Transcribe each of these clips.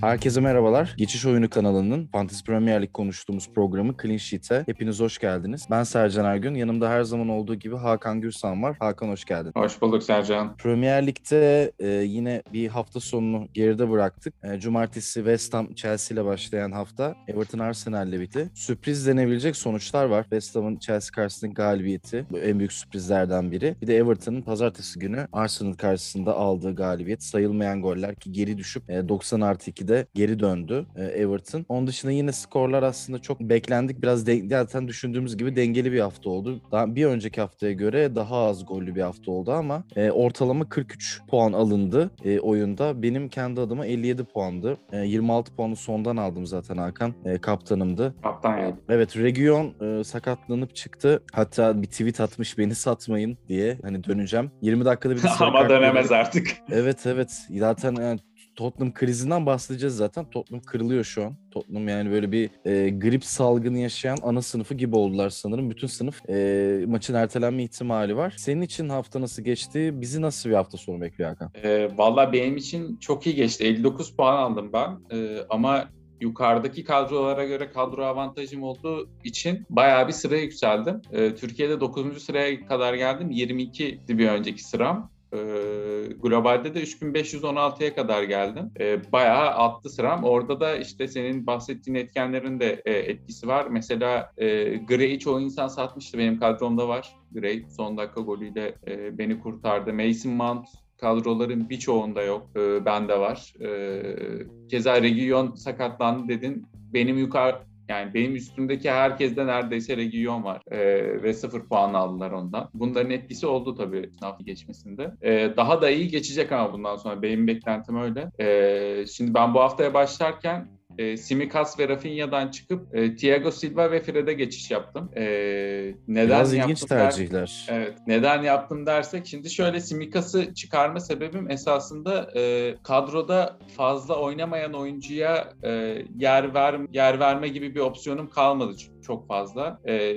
Herkese merhabalar. Geçiş Oyunu kanalının Fantasy Premier Lig konuştuğumuz programı Clean Sheet'e hepiniz hoş geldiniz. Ben Sercan Ergün. Yanımda her zaman olduğu gibi Hakan Gürsan var. Hakan hoş geldin. Hoş bulduk Sercan. Premier Lig'de e, yine bir hafta sonunu geride bıraktık. E, Cumartesi West Ham Chelsea ile başlayan hafta Everton Arsenal ile bitti. Sürpriz denebilecek sonuçlar var. West Ham'ın Chelsea karşısındaki galibiyeti bu en büyük sürprizlerden biri. Bir de Everton'ın pazartesi günü Arsenal karşısında aldığı galibiyet. Sayılmayan goller ki geri düşüp e, 90 artı 2'de geri döndü e, Everton. Onun dışında yine skorlar aslında çok beklendik. Biraz de, zaten düşündüğümüz gibi dengeli bir hafta oldu. Daha bir önceki haftaya göre daha az gollü bir hafta oldu ama e, ortalama 43 puan alındı e, oyunda. Benim kendi adıma 57 puandı. E, 26 puanı sondan aldım zaten Hakan. E, kaptanımdı. Kaptan ya. Evet Region e, sakatlanıp çıktı. Hatta bir tweet atmış beni satmayın diye. Hani döneceğim. 20 dakikada bir de Ama dönemez artık. Evet evet. Zaten yani Tottenham krizinden bahsedeceğiz zaten. Tottenham kırılıyor şu an. Tottenham yani böyle bir e, grip salgını yaşayan ana sınıfı gibi oldular sanırım. Bütün sınıf e, maçın ertelenme ihtimali var. Senin için hafta nasıl geçti? Bizi nasıl bir hafta sonu bekliyor Hakan? Ee, Valla benim için çok iyi geçti. 59 puan aldım ben. Ee, ama yukarıdaki kadrolara göre kadro avantajım olduğu için bayağı bir sıra yükseldim. Ee, Türkiye'de 9. sıraya kadar geldim. 22 bir önceki sıram. Ee, globalde de 3516'ya kadar geldim. Ee, bayağı attı sıram. Orada da işte senin bahsettiğin etkenlerin de e, etkisi var. Mesela e, Gray'i çoğu insan satmıştı. Benim kadromda var. Gray son dakika golüyle e, beni kurtardı. Mason Mount kadroların birçoğunda yok. E, bende var. E, keza Region sakatlandı dedin. Benim yukarı yani benim üstümdeki herkeste neredeyse Region var Ee, ve sıfır puan aldılar ondan. Bunların etkisi oldu tabii sınav geçmesinde. Ee, daha da iyi geçecek ama bundan sonra benim beklentim öyle. Ee, şimdi ben bu haftaya başlarken e, Simikas ve Rafinha'dan çıkıp e, Thiago Silva ve Fred'e geçiş yaptım. E, neden Biraz yaptım ilginç der- tercihler. Evet. Neden yaptım dersek şimdi şöyle Simikas'ı çıkarma sebebim esasında e, kadroda fazla oynamayan oyuncuya e, yer ver yer verme gibi bir opsiyonum kalmadı çok fazla. E,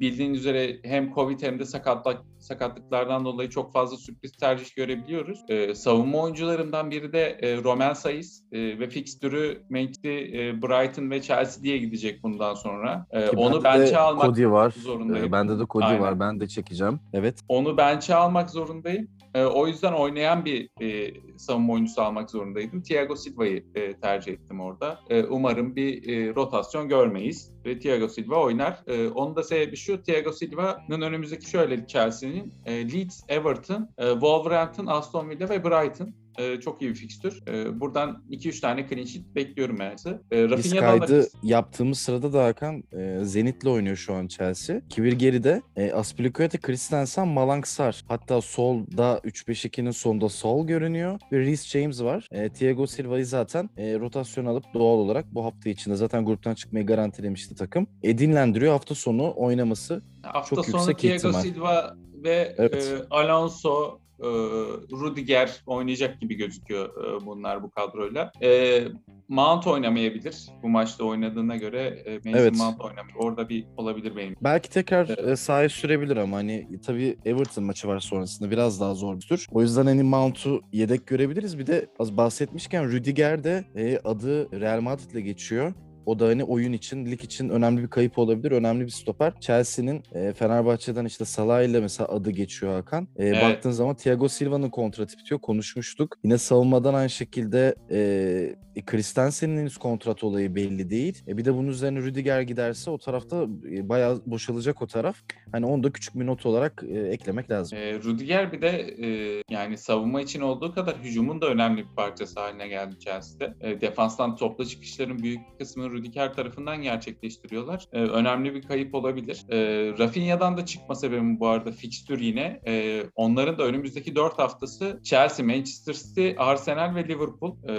bildiğin üzere hem Covid hem de sakatlık sakatlıklardan dolayı çok fazla sürpriz tercih görebiliyoruz. E, savunma oyuncularımdan biri de e, Roman Sayıs e, ve fikstürü Manchester, e, Brighton ve Chelsea diye gidecek bundan sonra. E, Ki onu bende de bench'e almak Cody var. zorundayım. E, bende de Cody Aynen. var. Ben de çekeceğim. Evet. Onu bench'e almak zorundayım. E, o yüzden oynayan bir e, savunma oyuncusu almak zorundaydım. Thiago Silva'yı e, tercih ettim orada. E, umarım bir e, rotasyon görmeyiz ve Thiago Silva oynar. E, onun da sebebi şu, Thiago Silva'nın önümüzdeki şöyle Chelsea'nin e, Leeds, Everton, e, Wolverhampton, Aston Villa ve Brighton. E, çok iyi bir fikstür. E, buradan 2-3 tane clean sheet bekliyorum size. E, Biz Rafinha'dan da- kaydı yaptığımız sırada da Hakan e, Zenit'le oynuyor şu an Chelsea. Kibir geride. E, Aspilicueta, Christensen, Malangsar. Hatta solda 3-5-2'nin sonunda sol görünüyor. Ve Reece James var. E, Thiago Silva'yı zaten e, rotasyon alıp doğal olarak bu hafta içinde zaten gruptan çıkmayı garantilemişti takım. E, dinlendiriyor. Hafta sonu oynaması Hafta Çok sonu yüksek Thiago ihtimal. Silva ve Evet. e, Alonso, e, Rudiger oynayacak gibi gözüküyor e, bunlar bu kadroyla. E, Mount oynamayabilir. Bu maçta oynadığına göre e, Mason Evet. Mount oynamıyor. Orada bir olabilir benim. Belki tekrar Evet. e, sahaya sürebilir ama hani tabii Everton maçı var sonrasında biraz daha zor bir tür. O yüzden hani Mount'u yedek görebiliriz. Bir de az bahsetmişken Rüdiger de e, adı Real Madrid'le geçiyor. O da hani oyun için, lig için önemli bir kayıp olabilir. Önemli bir stoper. Chelsea'nin e, Fenerbahçe'den işte Salah ile mesela adı geçiyor Hakan. E, Evet. Baktığın zaman Thiago Silva'nın kontratı bitiyor. Konuşmuştuk. Yine savunmadan aynı şekilde e, Christensen'in henüz kontrat olayı belli değil. E, bir de bunun üzerine Rüdiger giderse o tarafta e, bayağı boşalacak o taraf. Hani onu da küçük bir not olarak e, eklemek lazım. E, Rudiger bir de e, yani savunma için olduğu kadar hücumun da önemli bir parçası haline geldi Chelsea'de. E, defanstan topla çıkışların büyük bir kısmını Rudiger tarafından gerçekleştiriyorlar. E, önemli bir kayıp olabilir. E, Rafinha'dan da çıkma sebebim bu arada fikstür yine. E, onların da önümüzdeki 4 haftası Chelsea, Manchester City, Arsenal ve Liverpool. E,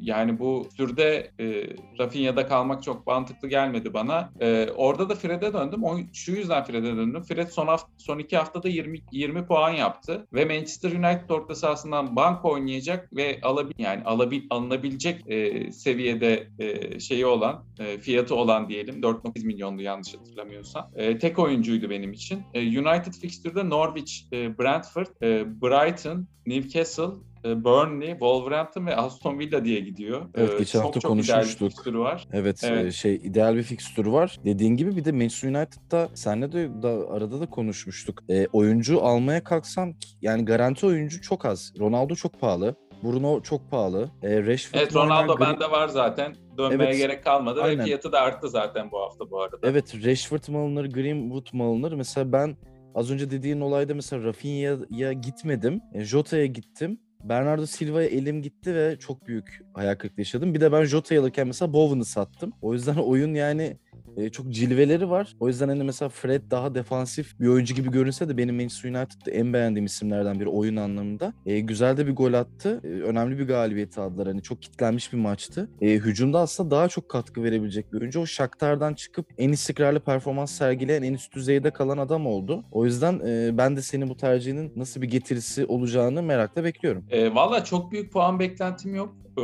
yani bu türde e, Rafinha'da kalmak çok mantıklı gelmedi bana. E, orada da Fred'e döndüm. O, şu yüzden Fred'e döndüm. Fred son hafta, son iki haftada 20 20 puan yaptı ve Manchester United orta sahasından bank oynayacak ve alabil yani alabil alınabilecek e, seviyede e, şeyi olan olan, e, fiyatı olan diyelim 4.8 milyondu yanlış hatırlamıyorsam. E, tek oyuncuydu benim için. E, United fixture'da Norwich, e, Brentford, e, Brighton, Newcastle, e, Burnley, Wolverhampton ve Aston Villa diye gidiyor. Evet, E, geçen çok hafta çok konuşmuştuk. fikstürü var. Evet, Evet. e, şey ideal bir fikstür var. Dediğin gibi bir de Manchester United'da senle de da, arada da konuşmuştuk. E, oyuncu almaya kalksam ki- yani garanti oyuncu çok az. Ronaldo çok pahalı. Bruno çok pahalı. E, Rashford Evet Ronaldo Gri- bende var zaten. Dönmeye Evet, gerek kalmadı aynen. ve fiyatı da arttı zaten bu hafta bu arada. Evet Rashford mı alınır, Greenwood mu alınır? Mesela ben az önce dediğin olayda mesela Rafinha'ya gitmedim. E, Jota'ya gittim. Bernardo Silva'ya elim gitti ve çok büyük hayal kırıklığı yaşadım. Bir de ben Jota'yı alırken mesela Bowen'ı sattım. O yüzden oyun yani e, çok cilveleri var. O yüzden hani mesela Fred daha defansif bir oyuncu gibi görünse de benim Manchester United'da en beğendiğim isimlerden biri oyun anlamında. E, güzel de bir gol attı. E, önemli bir galibiyeti aldılar. Hani çok kitlenmiş bir maçtı. E, hücumda aslında daha çok katkı verebilecek bir oyuncu. O Shakhtar'dan çıkıp en istikrarlı performans sergileyen en üst düzeyde kalan adam oldu. O yüzden e, ben de senin bu tercihinin nasıl bir getirisi olacağını merakla bekliyorum. E, Valla çok büyük puan beklentim yok. E,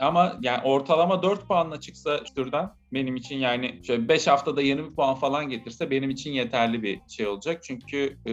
ama yani ortalama 4 puanla çıksa türden benim için yani şöyle 5 haftada 20 puan falan getirse benim için yeterli bir şey olacak. Çünkü e,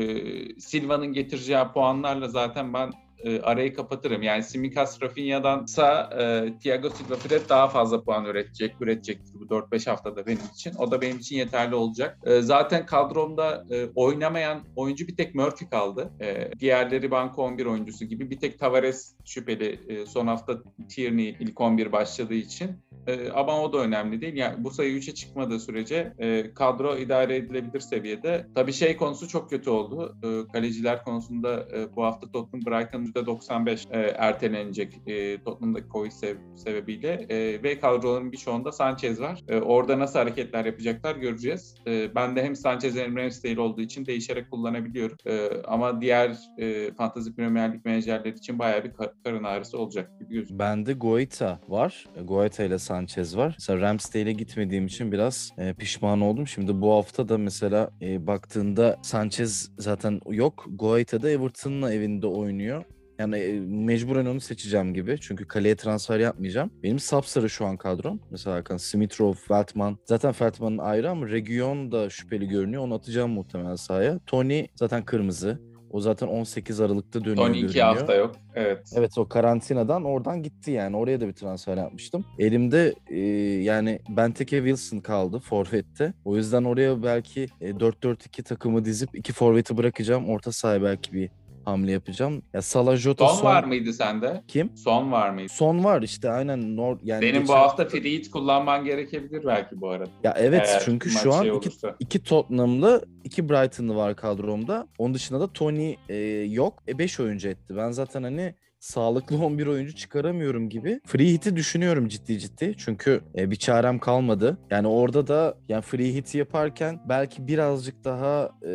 Silva'nın getireceği puanlarla zaten ben e, arayı kapatırım. Yani Simikas Rafinha'dansa e, Thiago Silva Fred daha fazla puan üretecek, üretecektir bu 4-5 haftada benim için. O da benim için yeterli olacak. E, zaten kadromda e, oynamayan oyuncu bir tek Murphy kaldı. E, diğerleri banko 11 oyuncusu gibi. Bir tek Tavares şüpheli. E, son hafta Tierney ilk 11 başladığı için. E, ama o da önemli değil. Yani bu sayı 3'e çıkmadığı sürece e, kadro idare edilebilir seviyede. Tabii şey konusu çok kötü oldu. E, kaleciler konusunda e, bu hafta Tottenham Brighton %95 e, ertelenecek e, Tottenham'daki Covid sev- sebebiyle e, ve kadroların birçoğunda Sanchez var. E, orada nasıl hareketler yapacaklar göreceğiz. E, ben de hem Sanchez hem Ramsdale olduğu için değişerek kullanabiliyorum. E, ama diğer e, Fantasy Premier Lig menajerleri için bayağı bir kar- karın ağrısı olacak gibi gözüküyor. Bende Goita var. E, Goita ile Sanchez var. Mesela Ramsdale'e gitmediğim için biraz e, pişman oldum. Şimdi bu hafta da mesela e, baktığında Sanchez zaten yok. Goita da Everton'la evinde oynuyor. Yani e, mecburen onu seçeceğim gibi. Çünkü kaleye transfer yapmayacağım. Benim sapsarı şu an kadrom. Mesela Hakan Smith-Rowe, Veltman. Zaten Veltman'ın ayrı ama Region da şüpheli görünüyor. Onu atacağım muhtemelen sahaya. Tony zaten kırmızı. O zaten 18 Aralık'ta dönüyor Son iki görünüyor. hafta yok. Evet. Evet o karantinadan oradan gitti yani. Oraya da bir transfer yapmıştım. Elimde e, yani Benteke Wilson kaldı forvette. O yüzden oraya belki e, 4-4-2 takımı dizip iki forveti bırakacağım. Orta sahaya belki bir hamle yapacağım. Ya Salah Jota Son, son, var mıydı sende? Kim? Son var mıydı? Son var işte aynen. Nor yani Benim bu geçen- hafta free hit kullanman gerekebilir belki bu arada. Ya evet Eğer çünkü şu an şey iki, iki Tottenham'lı, iki Brighton'lı var kadromda. Onun dışında da Tony e, yok. E 5 oyuncu etti. Ben zaten hani sağlıklı 11 oyuncu çıkaramıyorum gibi. Free hit'i düşünüyorum ciddi ciddi. Çünkü e, bir çarem kalmadı. Yani orada da yani free hit'i yaparken belki birazcık daha e,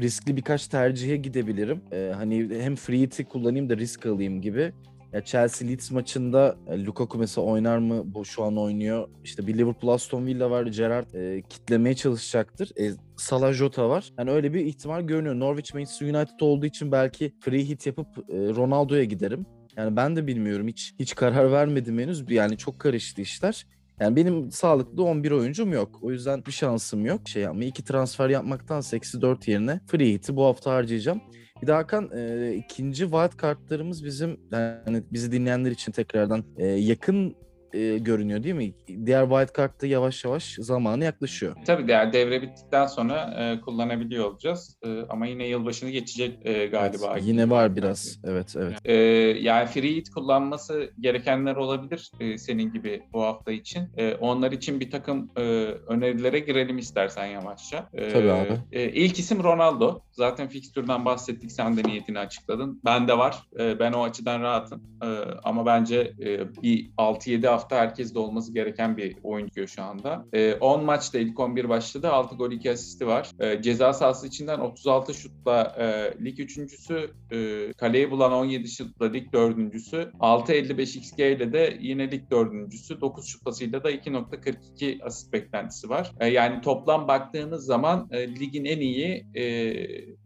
riskli birkaç tercihe gidebilirim. E, hani hem free hit'i kullanayım da risk alayım gibi. Ya Chelsea Leeds maçında e, Lukaku mesela oynar mı? Bu şu an oynuyor. İşte bir Liverpool Aston Villa var. Gerrard e, kitlemeye çalışacaktır. E, Salah Jota var. Yani öyle bir ihtimal görünüyor. Norwich Manchester United olduğu için belki free hit yapıp e, Ronaldo'ya giderim. Yani ben de bilmiyorum hiç hiç karar vermedim henüz. Yani çok karıştı işler. Yani benim sağlıklı 11 oyuncum yok. O yüzden bir şansım yok. Şey yapma iki transfer yapmaktan eksi 4 yerine free hit'i bu hafta harcayacağım. Bir de Hakan e, ikinci wild kartlarımız bizim yani bizi dinleyenler için tekrardan e, yakın e, görünüyor değil mi? Diğer wild card'da yavaş yavaş zamanı yaklaşıyor. Tabii yani devre bittikten sonra e, kullanabiliyor olacağız. E, ama yine yılbaşını geçecek e, galiba. Evet, yine var biraz. Evet evet. E, yani free hit kullanması gerekenler olabilir e, senin gibi bu hafta için. E, onlar için bir takım e, önerilere girelim istersen yavaşça. E, Tabii abi. E, ilk isim Ronaldo. Zaten fikstürden bahsettik. Sen de niyetini açıkladın. Ben de var. E, ben o açıdan rahatım. E, ama bence e, bir 6-7 hafta herkeste olması gereken bir oyuncu şu anda. E, 10 maçta ilk 11 başladı. 6 gol 2 asisti var. E, ceza sahası içinden 36 şutla e, lig üçüncüsü. E, kaleyi bulan 17 şutla lig dördüncüsü. 6.55 XG ile de yine lig dördüncüsü. 9 şut pasıyla da 2.42 asist beklentisi var. E, yani toplam baktığınız zaman e, ligin en iyi e,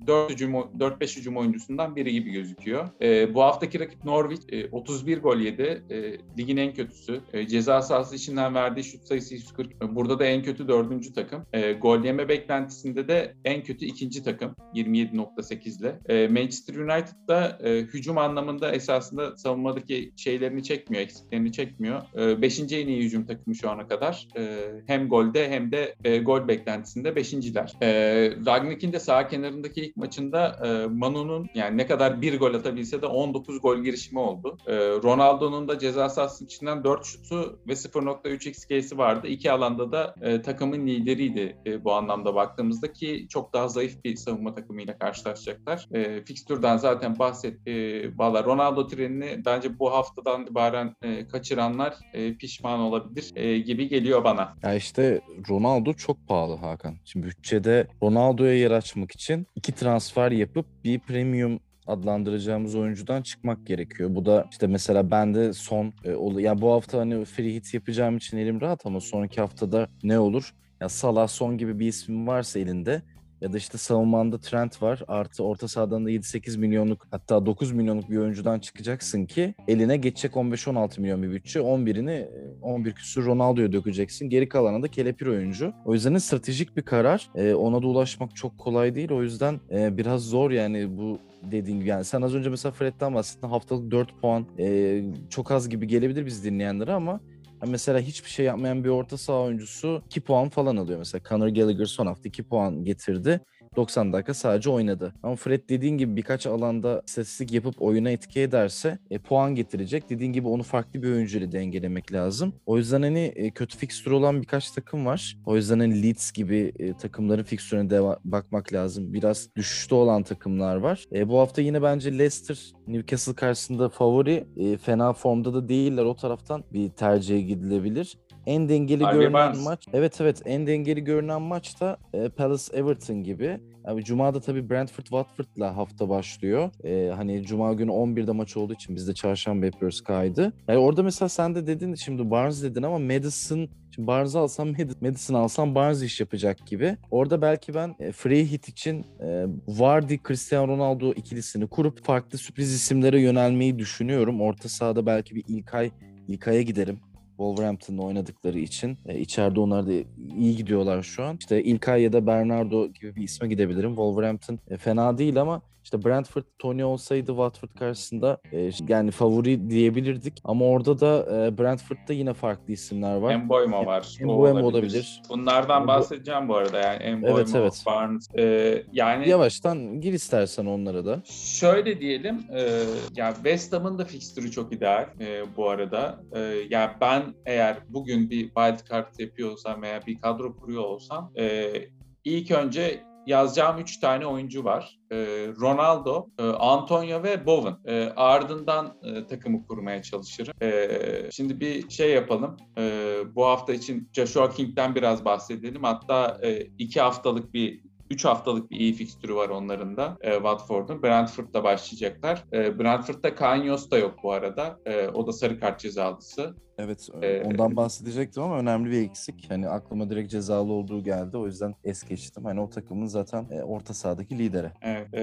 4 hücum 4-5 hücum oyuncusundan biri gibi gözüküyor. Bu haftaki rakip Norwich e, 31 gol yedi. Ligin en kötüsü. E, ceza sahası içinden verdiği şut sayısı 140. E, burada da en kötü dördüncü takım. E, gol yeme beklentisinde de en kötü ikinci takım 27.8 ile. E, Manchester United'da e, hücum anlamında esasında savunmadaki şeylerini çekmiyor, eksiklerini çekmiyor. E, beşinci en iyi hücum takımı şu ana kadar. E, hem golde hem de e, gol beklentisinde beşinciler. E, Ragnik'in de sağ kenarındaki ilk maçında e, Manu'nun yani ne kadar bir gol atabilse de 19 gol girişimi oldu. E, Ronaldo'nun da ceza sahası içinden 4 şutu ve 0.3 XG'si vardı. İki alanda da e, takımın lideriydi e, bu anlamda baktığımızda ki çok daha zayıf bir savunma takımıyla karşılaşacaklar. E, fikstürden zaten bahset. E, Valla Ronaldo trenini bence bu haftadan itibaren e, kaçıranlar e, pişman olabilir e, gibi geliyor bana. Ya işte Ronaldo çok pahalı Hakan. Şimdi bütçede Ronaldo'ya yer açmak için iki transfer yapıp bir premium adlandıracağımız oyuncudan çıkmak gerekiyor. Bu da işte mesela ben de son e, ol- ya bu hafta hani free hit yapacağım için elim rahat ama sonraki haftada ne olur? Ya Salah son gibi bir ismin varsa elinde ya da işte savunmanda Trent var. Artı orta sahadan da 7-8 milyonluk hatta 9 milyonluk bir oyuncudan çıkacaksın ki eline geçecek 15-16 milyon bir bütçe. 11'ini 11 küsur Ronaldo'ya dökeceksin. Geri kalanı da kelepir oyuncu. O yüzden stratejik bir karar. Ee, ona da ulaşmak çok kolay değil. O yüzden e, biraz zor yani bu dediğin gibi. Yani sen az önce mesela Fred'den bahsettin. Haftalık 4 puan e, çok az gibi gelebilir biz dinleyenlere ama mesela hiçbir şey yapmayan bir orta saha oyuncusu 2 puan falan alıyor. Mesela Conor Gallagher son hafta 2 puan getirdi. 90 dakika sadece oynadı. Ama Fred dediğin gibi birkaç alanda istatistik yapıp oyuna etki ederse e, puan getirecek. Dediğin gibi onu farklı bir oyuncuyla dengelemek lazım. O yüzden hani e, kötü fikstür olan birkaç takım var. O yüzden hani Leeds gibi e, takımların fikstürüne de bakmak lazım. Biraz düşüşte olan takımlar var. E, bu hafta yine bence Leicester Newcastle karşısında favori. E, fena formda da değiller. O taraftan bir tercihe gidilebilir. En dengeli Harvey görünen Barnes. maç. Evet evet en dengeli görünen maç da e, Palace Everton gibi. Abi Cuma'da tabii Brentford Watford'la hafta başlıyor. E, hani Cuma günü 11'de maç olduğu için biz de çarşamba yapıyoruz kaydı. Yani orada mesela sen de dedin şimdi Barnes dedin ama Madison Şimdi Barnes'ı alsam Mad- Madison alsam Barnes iş yapacak gibi. Orada belki ben e, free hit için e, Vardy, Cristiano Ronaldo ikilisini kurup farklı sürpriz isimlere yönelmeyi düşünüyorum. Orta sahada belki bir İlkay, İlkay'a giderim. Wolverhampton'da oynadıkları için. E, içeride onlar da iyi gidiyorlar şu an. İşte İlkay ya da Bernardo gibi bir isme gidebilirim. Wolverhampton e, fena değil ama işte Brentford Tony olsaydı Watford karşısında e, yani favori diyebilirdik. Ama orada da e, Brentford'da yine farklı isimler var. Emboymo var. o Embuemo olabilir. Bunlardan Embo- bahsedeceğim bu arada yani Emboymo, Evet, evet. Barnes. Ee, yani Yavaştan gir istersen onlara da. Şöyle diyelim, e, ya West Ham'ın da fikstürü çok ideal e, bu arada. E, ya ben eğer bugün bir wild card yapıyorsam veya bir kadro kuruyor olsam, e, ilk önce yazacağım 3 tane oyuncu var. E, Ronaldo, e, Antonio ve Bowen. E, ardından e, takımı kurmaya çalışırım. E, şimdi bir şey yapalım. E, bu hafta için Joshua King'den biraz bahsedelim. Hatta 2 haftalık bir 3 haftalık bir iyi fikstürü var onların da e, Watford'un. Brentford'da başlayacaklar. E, Brentford'da Kanyos da yok bu arada. E, o da sarı kart cezalısı. Evet Ee, ondan bahsedecektim ama önemli bir eksik. Hani aklıma direkt cezalı olduğu geldi. O yüzden es geçtim. Hani o takımın zaten e, orta sahadaki lideri. Evet. E,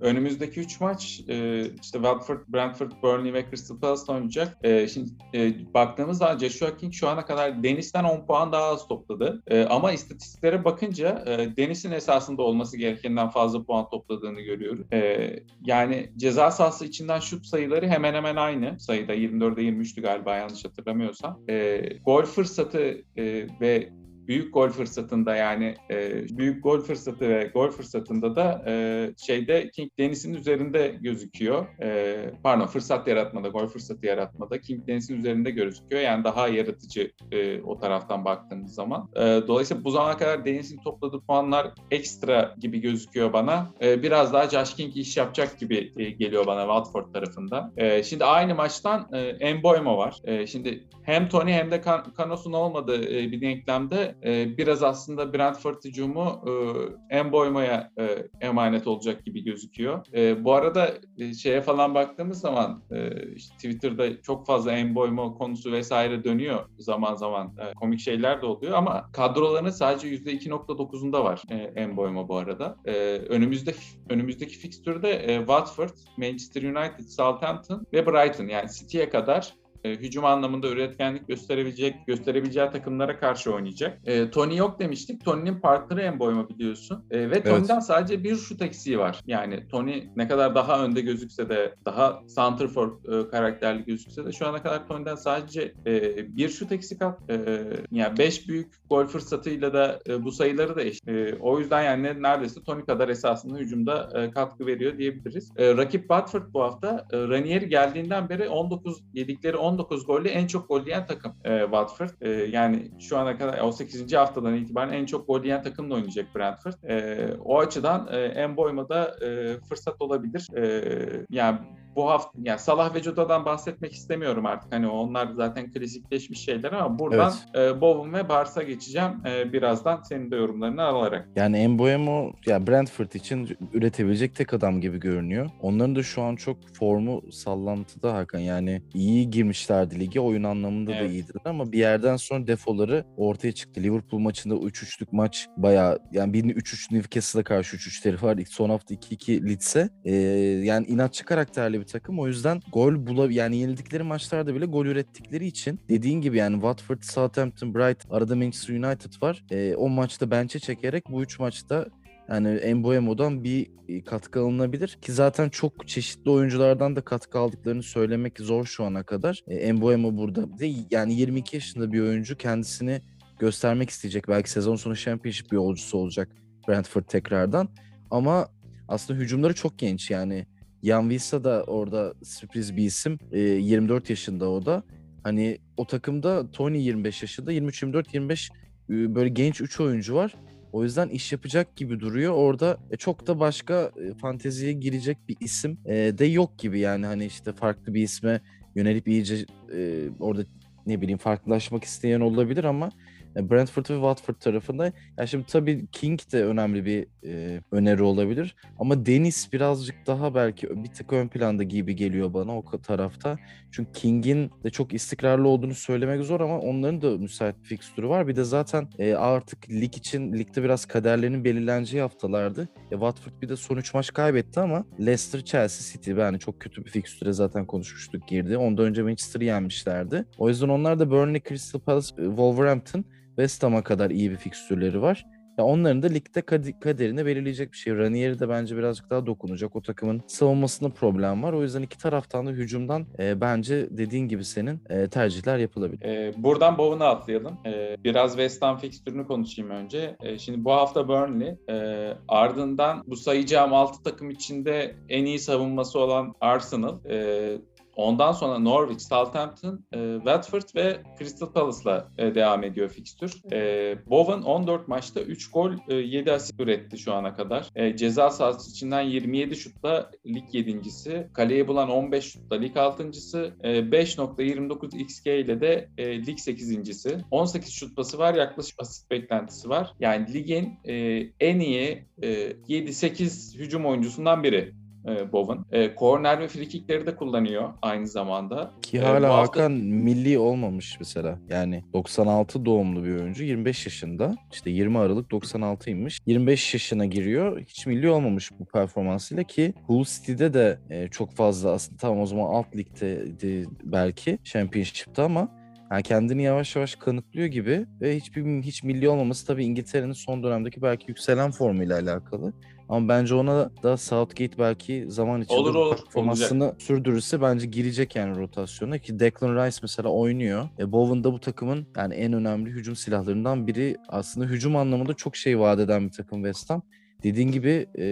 önümüzdeki 3 maç e, işte Watford, Brentford, Burnley ve Crystal Palace oynayacak. E, şimdi e, baktığımız zaman Joshua King şu ana kadar Deniz'den 10 puan daha az topladı. E, ama istatistiklere bakınca e, Deniz'in esasında olması gerekenden fazla puan topladığını görüyoruz. E, yani ceza sahası içinden şut sayıları hemen hemen aynı sayıda. 24'e 23'tü galiba yanlış hatırlamıyorsam. E, gol fırsatı e, ve büyük gol fırsatında yani e, büyük gol fırsatı ve gol fırsatında da e, şeyde King Dennis'in üzerinde gözüküyor. E, pardon fırsat yaratmada, gol fırsatı yaratmada King Dennis'in üzerinde gözüküyor. Yani daha yaratıcı e, o taraftan baktığımız zaman. E, dolayısıyla bu zamana kadar Dennis'in topladığı puanlar ekstra gibi gözüküyor bana. E, biraz daha Josh King iş yapacak gibi e, geliyor bana Watford tarafında. E, şimdi aynı maçtan e, Emboymo var. E, şimdi hem Tony hem de Kan- Canos'un olmadığı e, bir denklemde e, biraz aslında Brentford hücumu e, Emboymo'ya e, emanet olacak gibi gözüküyor. E, bu arada e, şeye falan baktığımız zaman e, işte Twitter'da çok fazla Emboymo konusu vesaire dönüyor zaman zaman. Komik şeyler de oluyor ama kadrolarının sadece %2.9'unda var e, Emboymo bu arada. Önümüzde önümüzdeki fikstürde Watford, Manchester United, Southampton ve Brighton yani City'ye kadar e, hücum anlamında üretkenlik gösterebilecek gösterebileceği takımlara karşı oynayacak. E, Tony yok demiştik. Tony'nin partneri en boyma biliyorsun. E, ve Tony'den evet. sadece bir şut eksiği var. Yani Tony ne kadar daha önde gözükse de daha center for e, karakterli gözükse de şu ana kadar Tony'den sadece e, bir şut eksik at. E, yani beş büyük gol fırsatıyla da e, bu sayıları da eşit. E, o yüzden yani neredeyse Tony kadar esasında hücumda e, katkı veriyor diyebiliriz. E, rakip Watford bu hafta e, Ranieri geldiğinden beri 19 yedikleri 19 golle en çok gol yiyen takım e, Watford. E, yani şu ana kadar 18. haftadan itibaren en çok gol yiyen takımla oynayacak Brentford. E, o açıdan e, en boymada e, fırsat olabilir. E, yani bu hafta yani Salah ve Jota'dan bahsetmek istemiyorum artık. Hani onlar zaten klasikleşmiş şeyler ama buradan evet. e, Bowen ve Bars'a geçeceğim e, birazdan senin de yorumlarını alarak. Yani Embuemo ya Brentford için üretebilecek tek adam gibi görünüyor. Onların da şu an çok formu sallantıda Hakan. Yani iyi girmişlerdi lige. Oyun anlamında evet. da iyiydiler ama bir yerden sonra defoları ortaya çıktı. Liverpool maçında 3-3'lük maç bayağı yani birini 3-3 Newcastle'a karşı 3-3'leri var. Son hafta 2-2 Leeds'e. Ee, yani inatçı karakterli bir takım. O yüzden gol bula yani yenildikleri maçlarda bile gol ürettikleri için dediğin gibi yani Watford, Southampton, Bright arada Manchester United var. E, o maçta bench'e çekerek bu üç maçta yani Embuemo'dan bir e, katkı alınabilir ki zaten çok çeşitli oyunculardan da katkı aldıklarını söylemek zor şu ana kadar. E, Embuemo burada yani 22 yaşında bir oyuncu kendisini göstermek isteyecek. Belki sezon sonu Championship bir yolcusu olacak Brentford tekrardan. Ama aslında hücumları çok genç yani Jan Visa da orada sürpriz bir isim. E, 24 yaşında o da. Hani o takımda Tony 25 yaşında, 23, 24, 25 böyle genç 3 oyuncu var. O yüzden iş yapacak gibi duruyor. Orada e, çok da başka e, fanteziye girecek bir isim e, de yok gibi. Yani hani işte farklı bir isme yönelip iyice e, orada ne bileyim farklılaşmak isteyen olabilir ama e, Brentford ve Watford tarafında. Ya şimdi tabii King de önemli bir e, öneri olabilir. Ama Deniz birazcık daha belki bir tık ön planda gibi geliyor bana o tarafta. Çünkü King'in de çok istikrarlı olduğunu söylemek zor ama onların da müsait bir fikstürü var. Bir de zaten e, artık lig için ligde biraz kaderlerinin belirleneceği haftalardı. E, Watford bir de son 3 maç kaybetti ama Leicester, Chelsea, City yani çok kötü bir fikstüre zaten konuşmuştuk girdi. Ondan önce Manchester'ı yenmişlerdi. O yüzden onlar da Burnley, Crystal Palace, e, Wolverhampton West Ham'a kadar iyi bir fikstürleri var. Ya onların da ligde kaderini belirleyecek bir şey. Ranieri de bence birazcık daha dokunacak. O takımın savunmasında problem var. O yüzden iki taraftan da hücumdan e, bence dediğin gibi senin e, tercihler yapılabilir. E, buradan Bowen'a atlayalım. E, biraz West Ham fikstürünü konuşayım önce. E, şimdi bu hafta Burnley. E, ardından bu sayacağım 6 takım içinde en iyi savunması olan Arsenal. E, Ondan sonra Norwich, Southampton, e, Watford ve Crystal Palace'la e, devam ediyor fikstür. E, Bowen 14 maçta 3 gol, e, 7 asist üretti şu ana kadar. E, ceza sahası içinden 27 şutla lig 7.si. Kaleye bulan 15 şutla lig 6.sı. E, 5.29 XG ile de e, lig 8.si. 18 şut pası var, yaklaşık asist beklentisi var. Yani ligin e, en iyi e, 7-8 hücum oyuncusundan biri e, Bowen. E, korner ve frikikleri de kullanıyor aynı zamanda. Ki e, hala e, hafta... Hakan milli olmamış mesela. Yani 96 doğumlu bir oyuncu 25 yaşında. İşte 20 Aralık 96'ymış. 25 yaşına giriyor. Hiç milli olmamış bu performansıyla ki Hull City'de de e, çok fazla aslında tamam o zaman alt ligde belki Championship'te ama yani kendini yavaş yavaş kanıtlıyor gibi ve hiçbir hiç milli olmaması tabii İngiltere'nin son dönemdeki belki yükselen formuyla alakalı. Ama bence ona da Southgate belki zaman içinde olur, olur, performansını olacak. sürdürürse bence girecek yani rotasyona ki Declan Rice mesela oynuyor. E, Bowen da bu takımın yani en önemli hücum silahlarından biri. Aslında hücum anlamında çok şey vaat eden bir takım West Ham dediğin gibi e,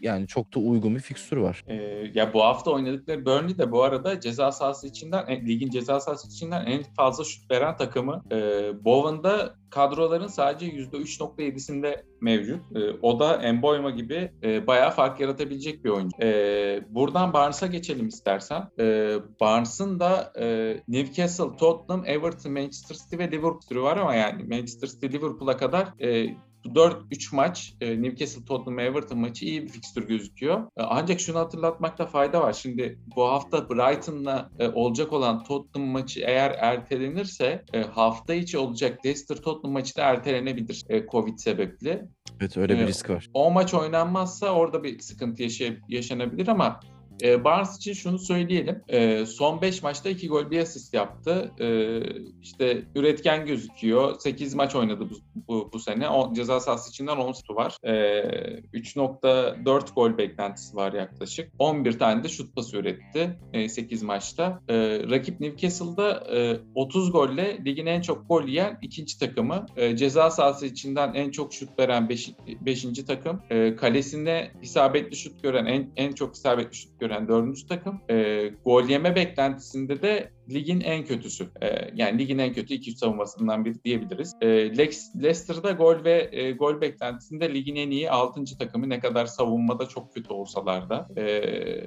yani çok da uygun bir fikstür var. E, ya bu hafta oynadıkları Burnley de bu arada ceza sahası içinden e, ligin ceza sahası içinden en fazla şut veren takımı. E, Bowen'da kadroların sadece %3.7'sinde mevcut. E, o da Emboyma gibi e, bayağı fark yaratabilecek bir oyuncu. E, buradan Barnes'a geçelim istersen. E, Barnes'ın da e, Newcastle, Tottenham, Everton, Manchester City ve Liverpool var ama yani Manchester City, Liverpool'a kadar e, 4-3 maç e, Newcastle Tottenham Everton maçı iyi bir fikstür gözüküyor. E, ancak şunu hatırlatmakta fayda var. Şimdi bu hafta Brighton'la e, olacak olan Tottenham maçı eğer ertelenirse hafta içi olacak Leicester Tottenham maçı da ertelenebilir Covid sebeple. Evet öyle bir risk var. O maç oynanmazsa orada bir sıkıntı yaşay- yaşanabilir ama E, Barnes için şunu söyleyelim. E, son 5 maçta 2 gol bir asist yaptı. E, işte üretken gözüküyor. 8 maç oynadı bu, bu, bu sene. O, ceza sahası içinden 10 şutu var. E, 3.4 gol beklentisi var yaklaşık. 11 tane de şut pası üretti e, 8 maçta. E, rakip Newcastle'da e, 30 golle ligin en çok gol yiyen ikinci takımı. E, ceza sahası içinden en çok şut veren 5. Beş, takım. E, kalesinde isabetli şut gören en, en çok isabetli şut gören dördüncü takım. E, gol yeme beklentisinde de ligin en kötüsü. E, yani ligin en kötü iki savunmasından biri diyebiliriz. E, Leicester'da gol ve e, gol beklentisinde ligin en iyi 6. takımı ne kadar savunmada çok kötü olsalar da. E,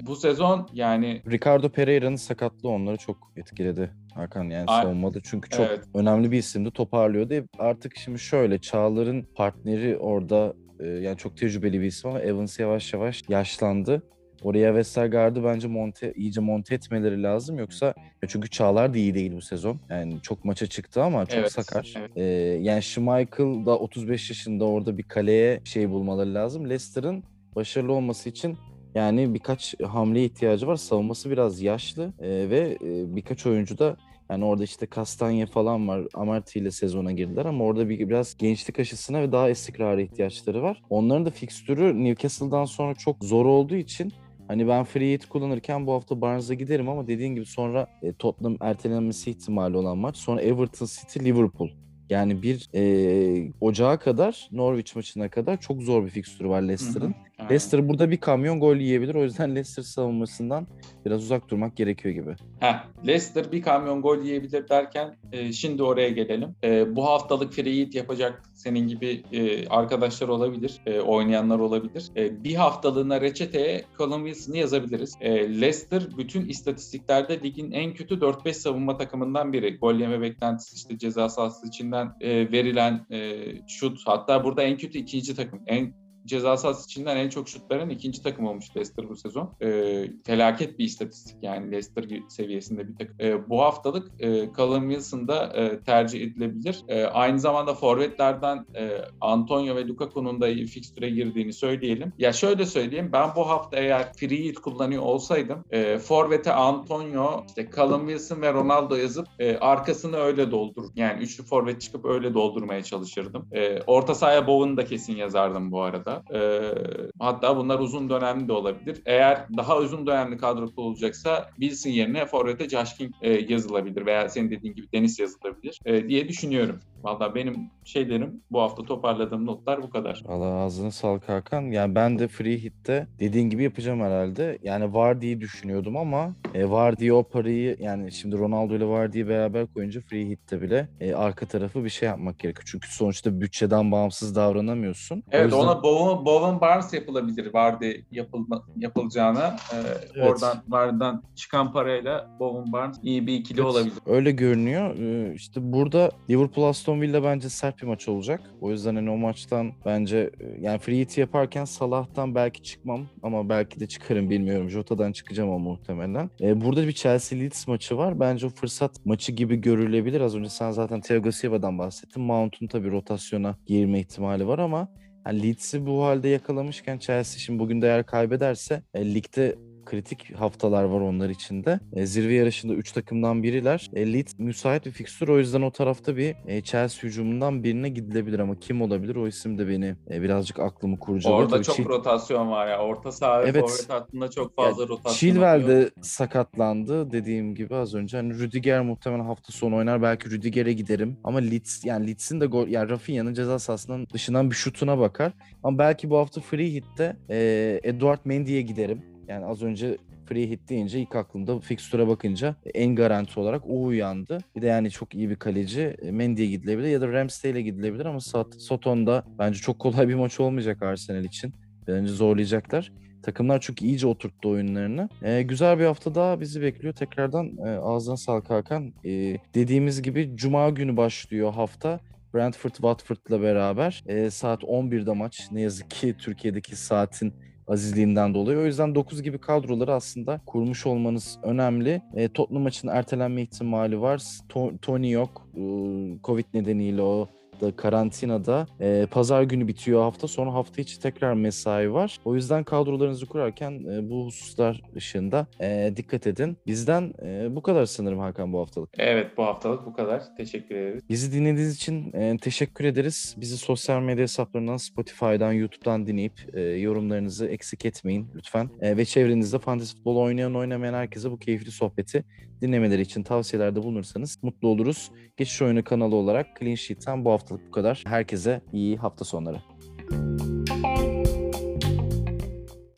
bu sezon yani Ricardo Pereira'nın sakatlığı onları çok etkiledi. Hakan yani Ay- savunmada çünkü çok Evet. önemli bir isimdi toparlıyordu. E, Artık şimdi şöyle Çağlar'ın partneri orada e, yani çok tecrübeli bir isim ama Evans yavaş yavaş yaşlandı. Oraya Westergaard'ı bence monte, iyice monte etmeleri lazım. Yoksa çünkü Çağlar da iyi değil bu sezon. Yani çok maça çıktı ama çok Evet, sakar. evet. Ee, yani Schmeichel da 35 yaşında orada bir kaleye şey bulmaları lazım. Leicester'ın başarılı olması için yani birkaç hamle ihtiyacı var. Savunması biraz yaşlı e, ve e, birkaç oyuncu da yani orada işte Kastanya falan var. Amarty ile sezona girdiler ama orada bir biraz gençlik aşısına ve daha istikrara ihtiyaçları var. Onların da fikstürü Newcastle'dan sonra çok zor olduğu için Hani ben free hit kullanırken bu hafta Barnes'a giderim ama dediğin gibi sonra e, Tottenham ertelenmesi ihtimali olan maç. Sonra Everton City Liverpool. Yani bir e, ocağa kadar Norwich maçına kadar çok zor bir fikstürü var Leicester'ın. Leicester burada bir kamyon gol yiyebilir. O yüzden Leicester savunmasından biraz uzak durmak gerekiyor gibi. Heh, Leicester bir kamyon gol yiyebilir derken e, şimdi oraya gelelim. E, bu haftalık free hit yapacak senin gibi e, arkadaşlar olabilir, e, oynayanlar olabilir. E, bir haftalığına reçeteye Callum Wilson'ı yazabiliriz. E, Leicester bütün istatistiklerde ligin en kötü 4-5 savunma takımından biri. Gol yeme beklentisi işte ceza sahası içinden e, verilen e, şut. Hatta burada en kötü ikinci takım. En ceza sahası içinden en çok şut veren ikinci takım olmuş Leicester bu sezon. Ee, felaket bir istatistik yani Leicester seviyesinde bir takım. Ee, bu haftalık e, Callum Wilson e, tercih edilebilir. E, aynı zamanda forvetlerden e, Antonio ve Lukaku'nun da iyi fikstüre girdiğini söyleyelim. Ya şöyle söyleyeyim ben bu hafta eğer free hit kullanıyor olsaydım e, forvete Antonio, işte Callum Wilson ve Ronaldo yazıp e, arkasını öyle doldur. Yani üçlü forvet çıkıp öyle doldurmaya çalışırdım. E, orta sahaya Bowen'ı da kesin yazardım bu arada. Ee, hatta bunlar uzun dönemli de olabilir. Eğer daha uzun dönemli kadro olacaksa Wilson yerine Forvet'e Josh King e, yazılabilir veya senin dediğin gibi Deniz yazılabilir e, diye düşünüyorum. Valla benim şeylerim bu hafta toparladığım notlar bu kadar. Allah ağzını sağlık Hakan. Yani ben de free hit'te dediğin gibi yapacağım herhalde. Yani Vardy'yi düşünüyordum ama e, Vardy o parayı yani şimdi Ronaldo ile Vardy'yi beraber koyunca free hit'te bile e, arka tarafı bir şey yapmak gerekiyor. Çünkü sonuçta bütçeden bağımsız davranamıyorsun. O Evet yüzden- ona Bowen, Bowen Barnes yapılabilir vardı yapılma, yapılacağına. Ee, Evet. Oradan Vardy'den çıkan parayla Bowen Barnes iyi bir ikili Evet, olabilir. Öyle görünüyor. Ee, İşte burada Liverpool Aston Villa bence sert bir maç olacak. O yüzden hani o maçtan bence e, yani free hit yaparken Salah'tan belki çıkmam ama belki de çıkarım bilmiyorum. Jota'dan çıkacağım ama muhtemelen. Ee, burada bir Chelsea Leeds maçı var. Bence o fırsat maçı gibi görülebilir. Az önce sen zaten Thiago Silva'dan bahsettin. Mount'un tabii rotasyona girme ihtimali var ama yani Leeds'i bu halde yakalamışken Chelsea şimdi bugün değer kaybederse e, ligde kritik haftalar var onlar için de. E, zirve yarışında 3 takımdan biriler. E, Leeds müsait bir fikstür o yüzden o tarafta bir e, Chelsea hücumundan birine gidilebilir ama kim olabilir o isim de beni e, birazcık aklımı kurcalıyor. Orada Tabii çok Chil- rotasyon var ya. Orta saha ve Evet. forvet hattında çok fazla rotasyon Chilwell de sakatlandı dediğim gibi az önce. Hani Rüdiger muhtemelen hafta sonu oynar. Belki Rüdiger'e giderim. Ama Leeds yani Leeds'in de gol yani Rafinha'nın ceza sahasının dışından bir şutuna bakar. Ama belki bu hafta free hit'te e, Eduard Mendy'ye giderim. Yani az önce free hit deyince ilk aklımda fixture'a bakınca en garanti olarak o uyandı. Bir de yani çok iyi bir kaleci. E, Mendy'ye gidilebilir ya da Ramsdale'e gidilebilir ama Soton'da bence çok kolay bir maç olmayacak Arsenal için. Bence zorlayacaklar. Takımlar çünkü iyice oturttu oyunlarını. Ee, güzel bir hafta daha bizi bekliyor. Tekrardan e, ağzına sağlık Hakan. Ee, dediğimiz gibi Cuma günü başlıyor hafta. Brentford Watford'la beraber Ee, saat 11'de maç. Ne yazık ki Türkiye'deki saatin azizliğinden dolayı. O yüzden 9 gibi kadroları aslında kurmuş olmanız önemli. E, Tottenham maçının ertelenme ihtimali var. To- Tony yok. Covid nedeniyle o da karantinada. E, pazar günü bitiyor hafta. Sonra hafta içi tekrar mesai var. O yüzden kadrolarınızı kurarken e, bu hususlar ışığında e, dikkat edin. Bizden e, bu kadar sanırım Hakan bu haftalık. Evet bu haftalık bu kadar. Teşekkür ederiz. Bizi dinlediğiniz için e, teşekkür ederiz. Bizi sosyal medya hesaplarından, Spotify'dan, YouTube'dan dinleyip e, yorumlarınızı eksik etmeyin lütfen. E, ve çevrenizde fantasy futbol oynayan oynamayan herkese bu keyifli sohbeti dinlemeleri için tavsiyelerde bulunursanız mutlu oluruz. Geçiş Oyunu kanalı olarak Clean Sheet'ten bu haftalık bu kadar. Herkese iyi hafta sonları. Müzik